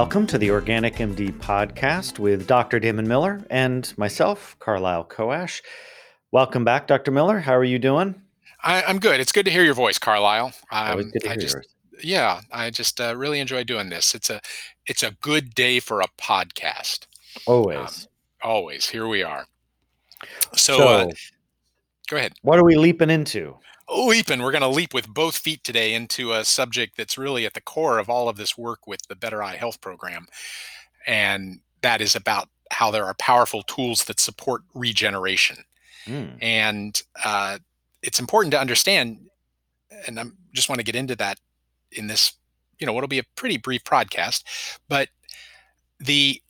Welcome to the Organic MD podcast with Dr. Damon Miller and myself, Carlisle Coash. Welcome back, Dr. Miller. How are you doing? I, am good. It's good to hear your voice, Carlisle. Um, Always good to hear just, yours. Yeah, I just uh, really enjoy doing this. It's a it's a good day for a podcast. Always. Um, always. Here we are. So, so uh, go ahead. What are we leaping into? Leaping. We're going to leap with both feet today into a subject that's really at the core of all of this work with the Better Eye Health Program. And that is about how there are powerful tools that support regeneration. Mm. And uh, it's important to understand, and I just want to get into that in this, you know, what'll be a pretty brief podcast, but the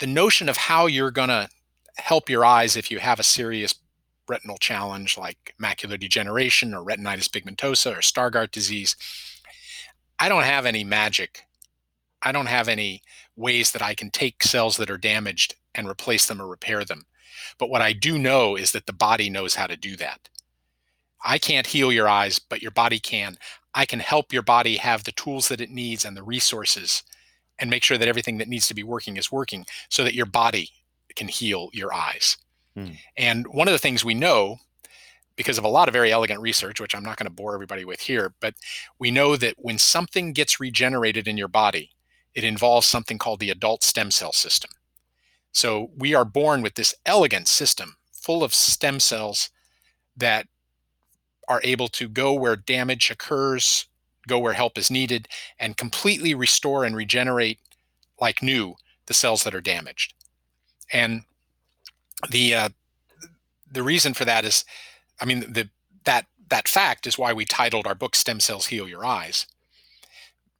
the notion of how you're going to help your eyes if you have a serious retinal challenge like macular degeneration or retinitis pigmentosa or Stargardt disease. I don't have any magic. I don't have any ways that I can take cells that are damaged and replace them or repair them. But what I do know is that the body knows how to do that. I can't heal your eyes, but your body can. I can help your body have the tools that it needs and the resources and make sure that everything that needs to be working is working so that your body can heal your eyes. Hmm. And one of the things we know, because of a lot of very elegant research, which I'm not going to bore everybody with here, but we know that when something gets regenerated in your body, it involves something called the adult stem cell system. So we are born with this elegant system full of stem cells that are able to go where damage occurs, go where help is needed, and completely restore and regenerate like new the cells that are damaged. And the uh, the reason for that is, I mean, the that that fact is why we titled our book "Stem Cells Heal Your Eyes."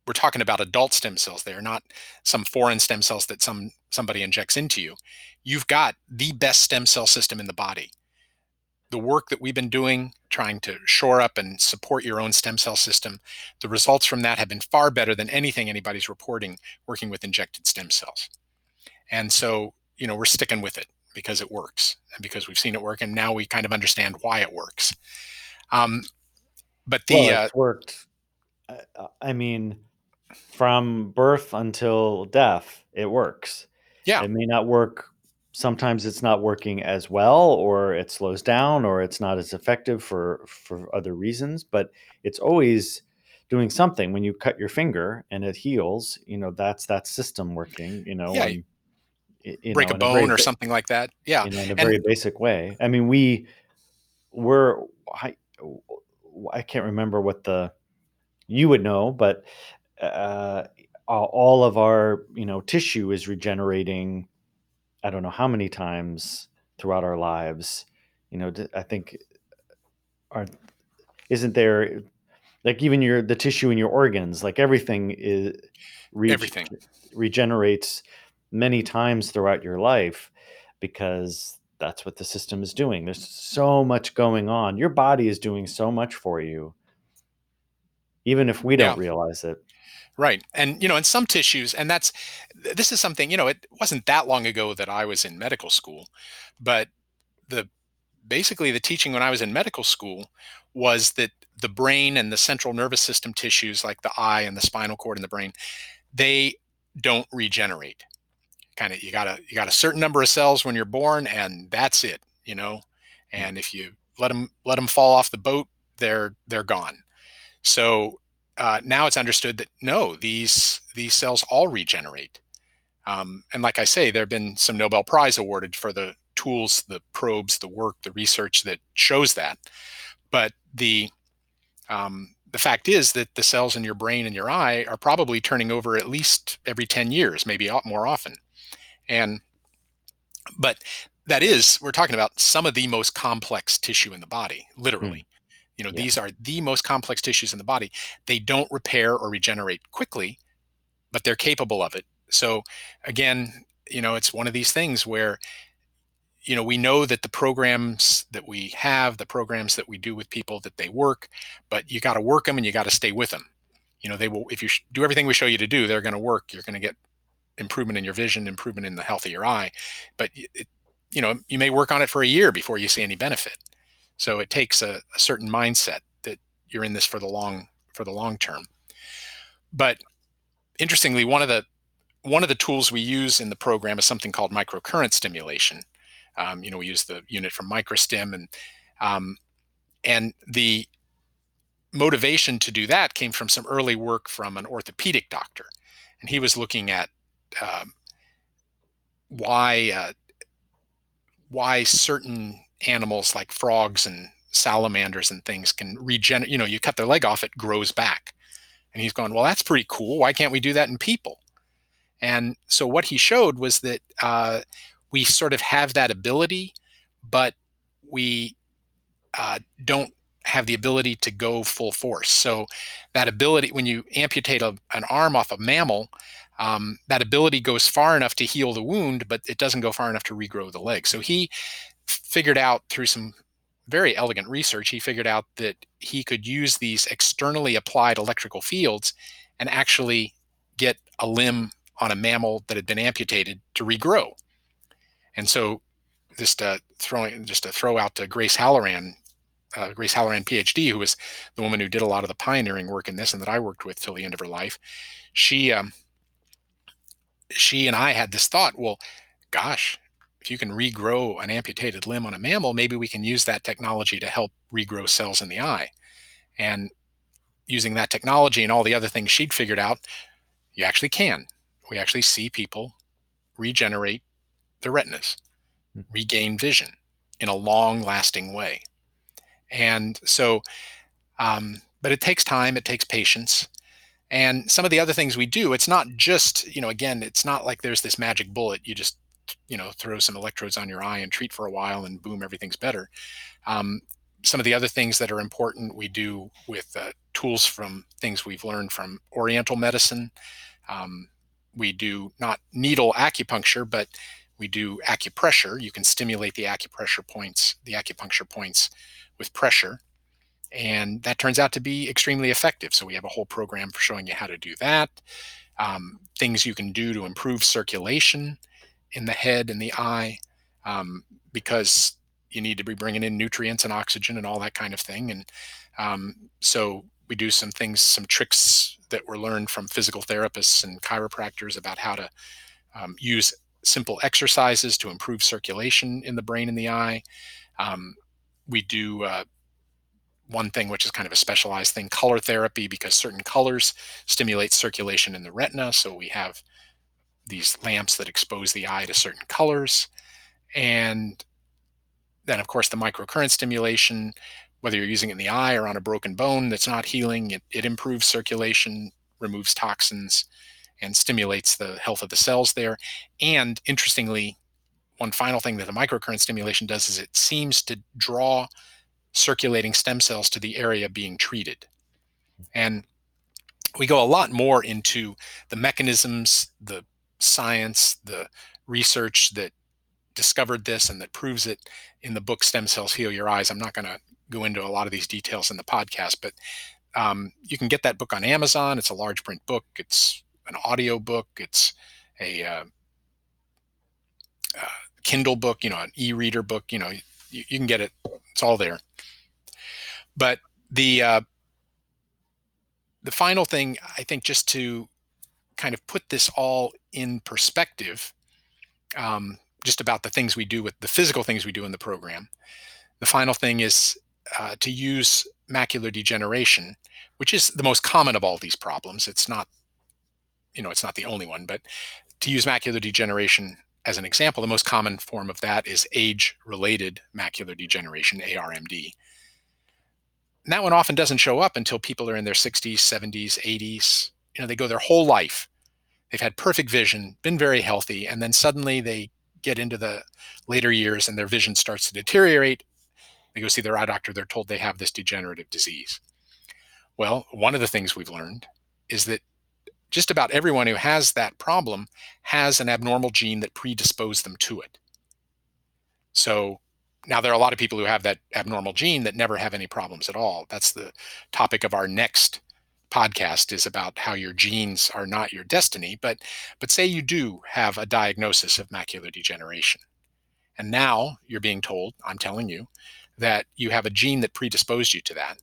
We're talking about adult stem cells. They are not some foreign stem cells that some somebody injects into you. You've got the best stem cell system in the body. The work that we've been doing, trying to shore up and support your own stem cell system, the results from that have been far better than anything anybody's reporting working with injected stem cells. And so, you know, we're sticking with it because it works and because we've seen it work and now we kind of understand why it works. Um, but the well, uh, worked uh, i mean from birth until death it works. Yeah. It may not work sometimes it's not working as well or it slows down or it's not as effective for for other reasons but it's always doing something. When you cut your finger and it heals you know that's that system working you know yeah, and, break know, a bone a or something like that. Yeah, you know, in a very basic way. I mean, we were I, I can't remember what the you would know, but uh, all of our you know tissue is regenerating. I don't know how many times throughout our lives. You know, I think are isn't there like even your the tissue in your organs like everything is re- everything regenerates many times throughout your life because that's what the system is doing. There's so much going on. Your body is doing so much for you, even if we don't realize it. Right. And, you know, in some tissues, and that's, this is something, you know, it wasn't that long ago that I was in medical school, but the, basically the teaching when I was in medical school was that the brain and the central nervous system tissues, like the eye and the spinal cord and the brain, they don't regenerate kind of you got a you got a certain number of cells when you're born and that's it you know? Mm. and if you let them let them fall off the boat they're they're gone. So uh, now it's understood that no these these cells all regenerate. Um, and like i say there have been some nobel prize awarded for the tools the probes the work the research that shows that. But the um, the fact is that the cells in your brain and your eye are probably turning over at least every 10 years maybe more often and but that is, we're talking about some of the most complex tissue in the body, literally. Mm. You know, yeah. these are the most complex tissues in the body. They don't repair or regenerate quickly, but they're capable of it. So again, you know, it's one of these things where you know we know that the programs that we have the programs that we do with people that they work but you got to work them and you got to stay with them you know they will if you do everything we show you to do they're going to work you're going to get improvement in your vision, improvement in the health of your eye. But it, you know, you may work on it for a year before you see any benefit. So it takes a, a certain mindset that you're in this for the long for the long term. But interestingly, one of the one of the tools we use in the program is something called microcurrent stimulation. Um, you know, we use the unit from MicroStim, and um, and the motivation to do that came from some early work from an orthopedic doctor, and he was looking at um, why uh, why certain animals like frogs and salamanders and things can regenerate. You know, you cut their leg off, it grows back. And he's going, well, that's pretty cool. Why can't we do that in people? And so what he showed was that uh, we sort of have that ability, but we uh, don't have the ability to go full force. So that ability, when you amputate a, an arm off a mammal, um, that ability goes far enough to heal the wound, but it doesn't go far enough to regrow the leg. So he figured out through some very elegant research, he figured out that he could use these externally applied electrical fields and actually get a limb on a mammal that had been amputated to regrow. And so, just uh, throwing just to throw out to Grace Halloran, uh, Grace Halloran, PhD, who was the woman who did a lot of the pioneering work in this, and that I worked with till the end of her life. She um, she and I had this thought. Well, gosh, if you can regrow an amputated limb on a mammal, maybe we can use that technology to help regrow cells in the eye. And using that technology and all the other things she'd figured out, you actually can. We actually see people regenerate their retinas, hmm. regain vision in a long lasting way. And so, um, but it takes time, it takes patience. And some of the other things we do, it's not just, you know, again, it's not like there's this magic bullet. You just you know throw some electrodes on your eye and treat for a while and boom everything's better um, some of the other things that are important we do with uh, tools from things we've learned from oriental medicine um, we do not needle acupuncture but we do acupressure you can stimulate the acupressure points the acupuncture points with pressure and that turns out to be extremely effective so we have a whole program for showing you how to do that um, things you can do to improve circulation in the head and the eye um, because you need to be bringing in nutrients and oxygen and all that kind of thing. And um, so we do some things, some tricks that were learned from physical therapists and chiropractors about how to um, use simple exercises to improve circulation in the brain and the eye. Um, we do uh, one thing which is kind of a specialized thing color therapy because certain colors stimulate circulation in the retina so we have these lamps that expose the eye to certain colors. And then, of course, the microcurrent stimulation, whether you're using it in the eye or on a broken bone that's not healing, it, it improves circulation, removes toxins, and stimulates the health of the cells there. And interestingly, one final thing that the microcurrent stimulation does is it seems to draw circulating stem cells to the area being treated. And we go a lot more into the mechanisms, the science, the research that discovered this and that proves it in the book Stem Cells Heal Your Eyes. I'm not going to go into a lot of these details in the podcast, but um, you can get that book on Amazon. It's a large print book. It's an audio book. It's a uh, uh, Kindle book, you know, an e-reader book. You know, you, you, can get it. It's all there. But the uh, the final thing, I think, just to kind of put this all in perspective, um, just about the things we do with the physical things we do in the program. The final thing is uh, to use macular degeneration, which is the most common of all these problems. It's not, you know, it's not the only one, but to use macular degeneration as an example, the most common form of that is age-related macular degeneration, ARMD. And that one often doesn't show up until people are in their 60s, 70s, 80s, you know they go their whole life. They've had perfect vision been very healthy and then suddenly they get into the later years and their vision starts to deteriorate. They go see their eye doctor they're told they have this degenerative disease. Well one of the things we've learned is that just about everyone who has that problem has an abnormal gene that predisposed them to it. So now there are a lot of people who have that abnormal gene that never have any problems at all. That's the topic of our next podcast is about how your genes are not your destiny but but say you do have a diagnosis of macular degeneration. And now you're being told i'm telling you that you have a gene that predisposed you to that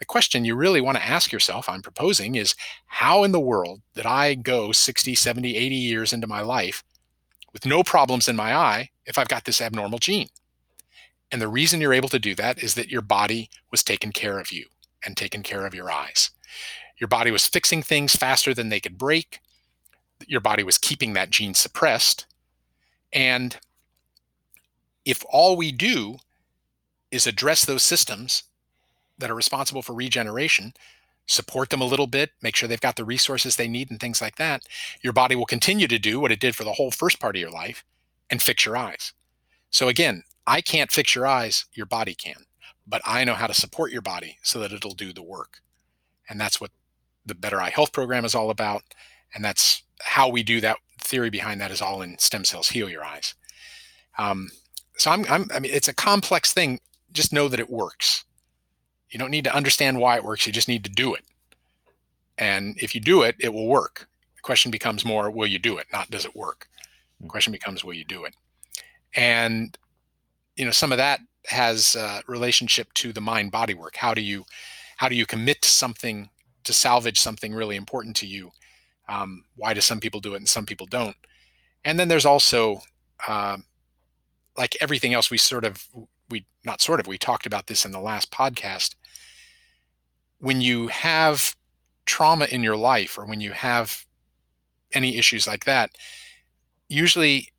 The question you really want to ask yourself, I'm proposing, is how in the world did I go 60, 70, 80 years into my life with no problems in my eye if I've got this abnormal gene? And the reason you're able to do that is that your body was taking care of you and taking care of your eyes. Your body was fixing things faster than they could break. Your body was keeping that gene suppressed. And if all we do is address those systems that are responsible for regeneration, support them a little bit, make sure they've got the resources they need and things like that, your body will continue to do what it did for the whole first part of your life and fix your eyes. So again, I can't fix your eyes, your body can, but I know how to support your body so that it'll do the work. And that's what the Better Eye Health Program is all about. And that's how we do that. Theory behind that is all in Stem Cells Heal Your Eyes. Um, so I'm, I'm, I mean, it's a complex thing. Just know that it works. You don't need to understand why it works. You just need to do it. And if you do it, it will work. The question becomes more, will you do it? Not does it work? The hmm. question becomes, will you do it? And you know, some of that has relationship to the mind body work. How do you, how do you commit to something to salvage something really important to you? Um, why do some people do it and some people don't? And then there's also, uh, like everything else, we sort of, we not sort of, we talked about this in the last podcast when you have trauma in your life or when you have any issues like that, usually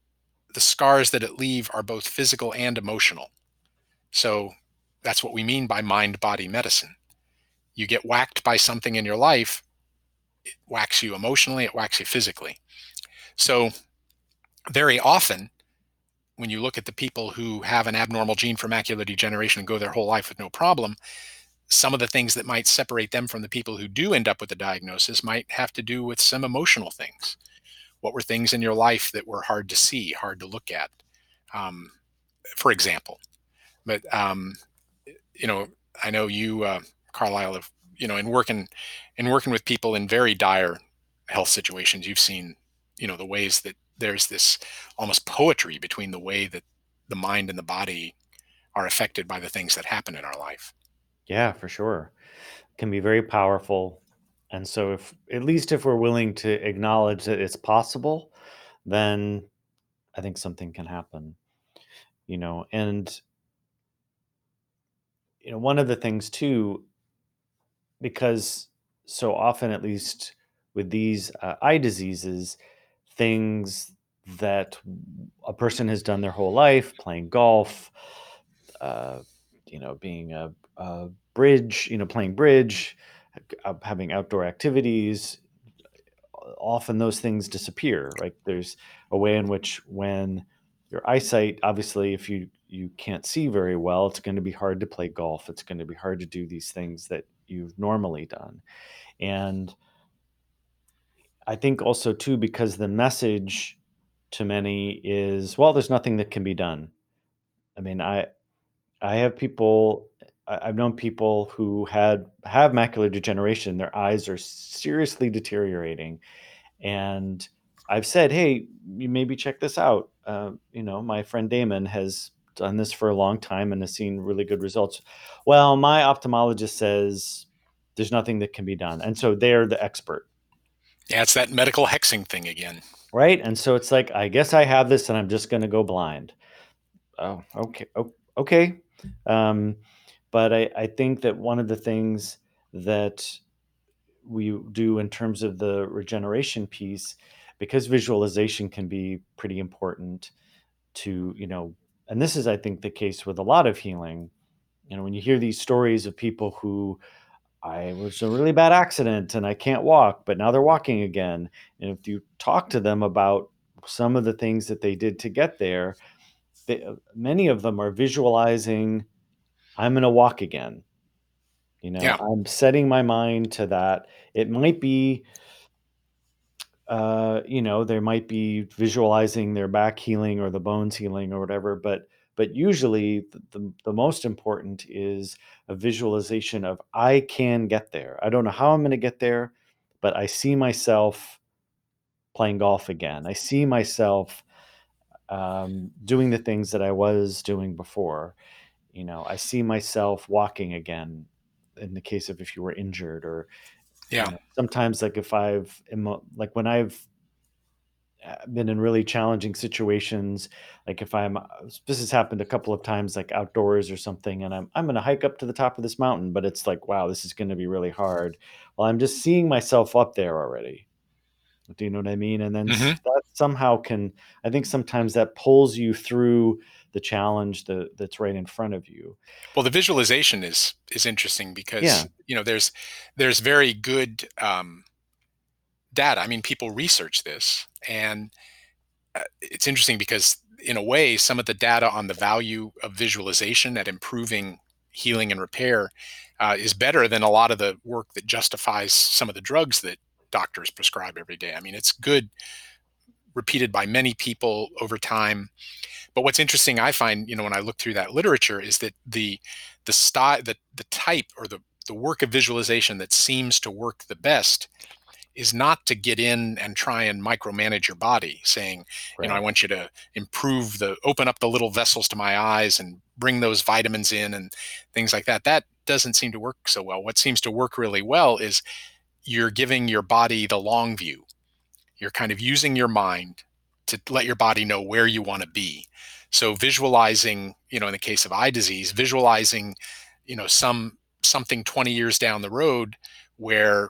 the scars that it leave are both physical and emotional. So that's what we mean by mind body medicine. You get whacked by something in your life, it whacks you emotionally, it whacks you physically. So very often, when you look at the people who have an abnormal gene for macular degeneration and go their whole life with no problem, some of the things that might separate them from the people who do end up with the diagnosis might have to do with some emotional things. What were things in your life that were hard to see, hard to look at, um, for example? But um, you know, I know you, uh, Carlisle, have you know, in working in working with people in very dire health situations, you've seen you know the ways that there's this almost poetry between the way that the mind and the body are affected by the things that happen in our life. Yeah, for sure. Can be very powerful. And so if at least if we're willing to acknowledge that it's possible, then I think something can happen. You know, and you know, one of the things too, because so often, at least with these uh, eye diseases, things that a person has done their whole life, playing golf, uh, you know, being a, a bridge, you know, playing bridge, uh, having outdoor activities, often those things disappear. Right? There's a way in which when your eyesight, obviously, if you you can't see very well, it's going to be hard to play golf. It's going to be hard to do these things that you've normally done, and I think also too because the message to many is well, there's nothing that can be done. I mean, I I have people I- have known people who had have macular degeneration. Their eyes are seriously deteriorating, and I've said, "Hey, you maybe check this out." Uh, you know, my friend Damon has done this for a long time and has seen really good results. Well, my ophthalmologist says there's nothing that can be done, and so they're the expert. Yeah, it's that medical hexing thing again. Right, and so it's like, I guess I have this, and I'm just going to go blind. Oh, okay, oh, okay. Um, but I, I think that one of the things that we do in terms of the regeneration piece, because visualization can be pretty important to, you know, and this is, I think, the case with a lot of healing. You know, when you hear these stories of people who I was a really bad accident and I can't walk, but now they're walking again. And if you talk to them about some of the things that they did to get there, they, uh, many of them are visualizing I'm going to walk again. You know, Yeah. I'm setting my mind to that. It might be, uh, you know, they might be visualizing their back healing or the bones healing or whatever, but but usually the, the, the most important is a visualization of I can get there. I don't know how I'm going to get there, but I see myself playing golf again. I see myself um, doing the things that I was doing before you know i see myself walking again in the case of if you were injured or Yeah. you know, sometimes like if I've like when I've uh, been in really challenging situations like if i'm uh, this has happened a couple of times like outdoors or something and i'm i'm going to hike up to the top of this mountain but it's like wow this is going to be really hard. Well i'm just seeing myself up there already. Do you know what i mean? And then hmm that somehow can i think sometimes that pulls you through the challenge that, that's right in front of you Well, the visualization is is interesting yeah because you know there's there's very good um, data. I mean, people research this, and uh, it's interesting because in a way, some of the data on the value of visualization at improving healing and repair uh, is better than a lot of the work that justifies some of the drugs that doctors prescribe every day. I mean, it's good repeated by many people over time. But what's interesting i find you know when i look through that literature is that the the style the, the type or the the work of visualization that seems to work the best is not to get in and try and micromanage your body saying you know i want you to improve the open up the little vessels to my eyes and bring those vitamins in and things like that. That doesn't seem to work so well. What seems to work really well is you're giving your body the long view you're kind of using your mind to let your body know where you want to be. So visualizing, you know, in the case of eye disease, visualizing, you know, some something 20 years down the road where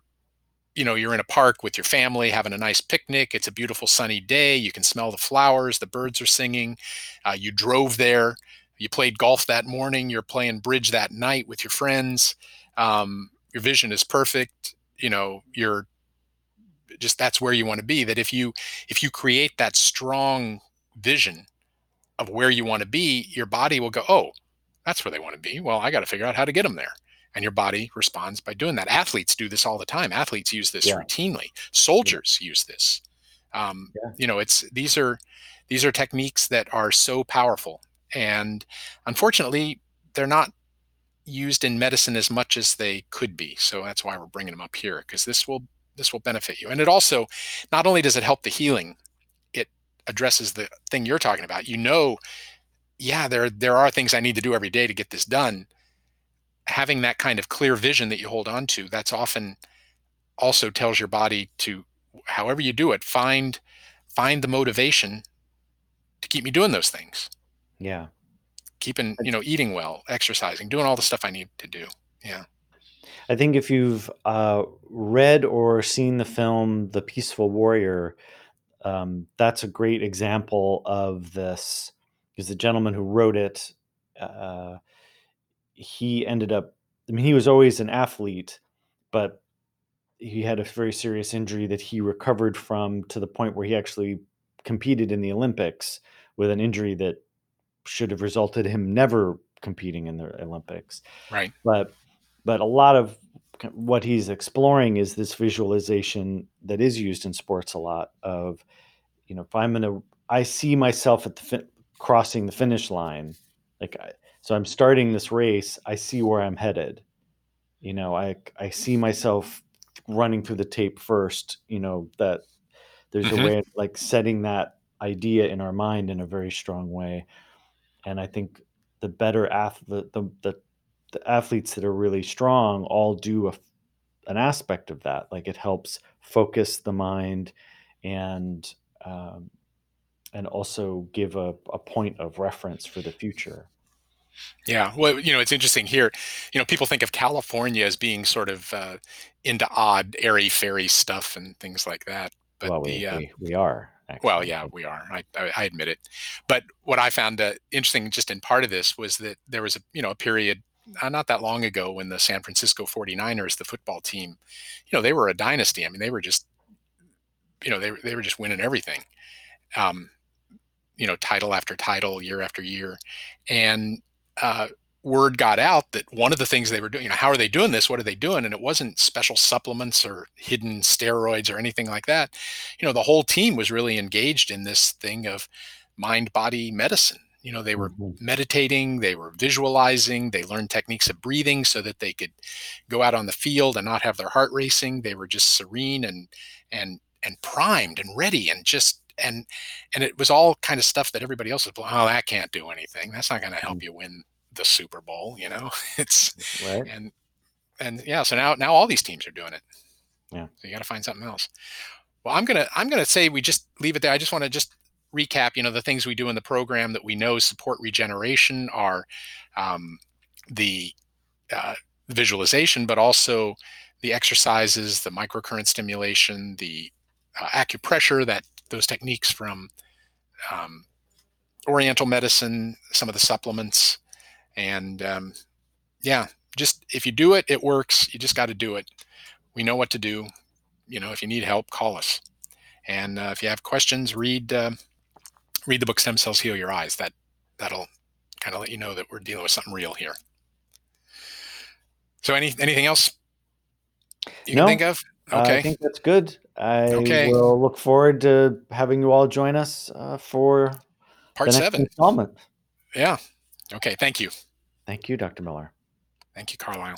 you know you're in a park with your family having a nice picnic it's a beautiful sunny day you can smell the flowers the birds are singing uh, you drove there you played golf that morning you're playing bridge that night with your friends um, your vision is perfect you know you're just that's where you want to be that if you if you create that strong vision of where you want to be your body will go oh that's where they want to be. Well i got to figure out how to get them there. And your body responds by doing that. Athletes do this all the time. Athletes use this yeah. routinely. Yeah. Soldiers use this. Um, yeah. you know it's these are these are techniques that are so powerful. And unfortunately they're not used in medicine as much as they could be. So that's why we're bringing them up here because this will this will benefit you. And it also not only does it help the healing, it addresses the thing you're talking about. You know, yeah, there there are things I need to do every day to get this done. Having that kind of clear vision that you hold on to, that's often also tells your body to however you do it, find find the motivation to keep me doing those things. yeah Keeping, you know, eating well, exercising, doing all the stuff I need to do. Yeah. I think if you've uh, read or seen the film the peaceful warrior um, that's a great example of this because the gentleman who wrote it uh, he ended up i mean he was always an athlete but he had a very serious injury that he recovered from to the point where he actually competed in the olympics with an injury that should have resulted in him never competing in the olympics Right. but but a lot of what he's exploring is this visualization that is used in sports a lot of you know if i'm gonna i see myself at the fin- crossing the finish line like I, so i'm starting this race i see where i'm headed. You know i i see myself running through the tape first you know that there's a hmm way of like setting that idea in our mind in a very strong way. And i think the better athlete the, the the athletes that are really strong all do a, an aspect of that like it helps focus the mind and um, and also give a, a point of reference for the future. Yeah. Well, you know, it's interesting here. You know, people think of California as being sort of uh, into odd, airy fairy stuff and things like that. But Well, we the uh, we, we are well, yeah, we are. I, I, I admit it. But what I found uh, interesting, just in part of this, was that there was a you know a period not that long ago when the San Francisco 49ers, the football team, you know, they were a dynasty. I mean, they were just you know they they were just winning everything. Um, you know, title after title, year after year, and uh, word got out that one of the things they were doing, you know, how are they doing this? What are they doing? And it wasn't special supplements or hidden steroids or anything like that. You know, the whole team was really engaged in this thing of mind body medicine. You know, they were Mhm. meditating, they were visualizing, they learned techniques of breathing so that they could go out on the field and not have their heart racing. They were just serene and and and primed and ready and just and and it was all kind of stuff that everybody else was oh that can't do anything that's not going to help Mhm. you win the super bowl you know it's Right? and and yeah, so now now all these teams are doing it. Yeah. So you got to find something else. Well, I'm gonna I'm gonna say we just leave it there. I just want to just recap. You know, the things we do in the program that we know support regeneration are um, the uh, visualization, but also the exercises, the microcurrent stimulation, the uh, acupressure, that those techniques from um, Oriental medicine, some of the supplements, and um, yeah, just if you do it, it works. You just got to do it. We know what to do. You know, if you need help, call us. And uh, if you have questions, read uh, read the book "Stem Cells Heal Your Eyes." That that'll kind of let you know that we're dealing with something real here. So, any anything else you no, can think of? Okay, I think that's good. I Okay. will look forward to having you all join us uh, for part seven. installment. Yeah. Okay. Thank you. Thank you, Dr. Miller. Thank you, Carlisle.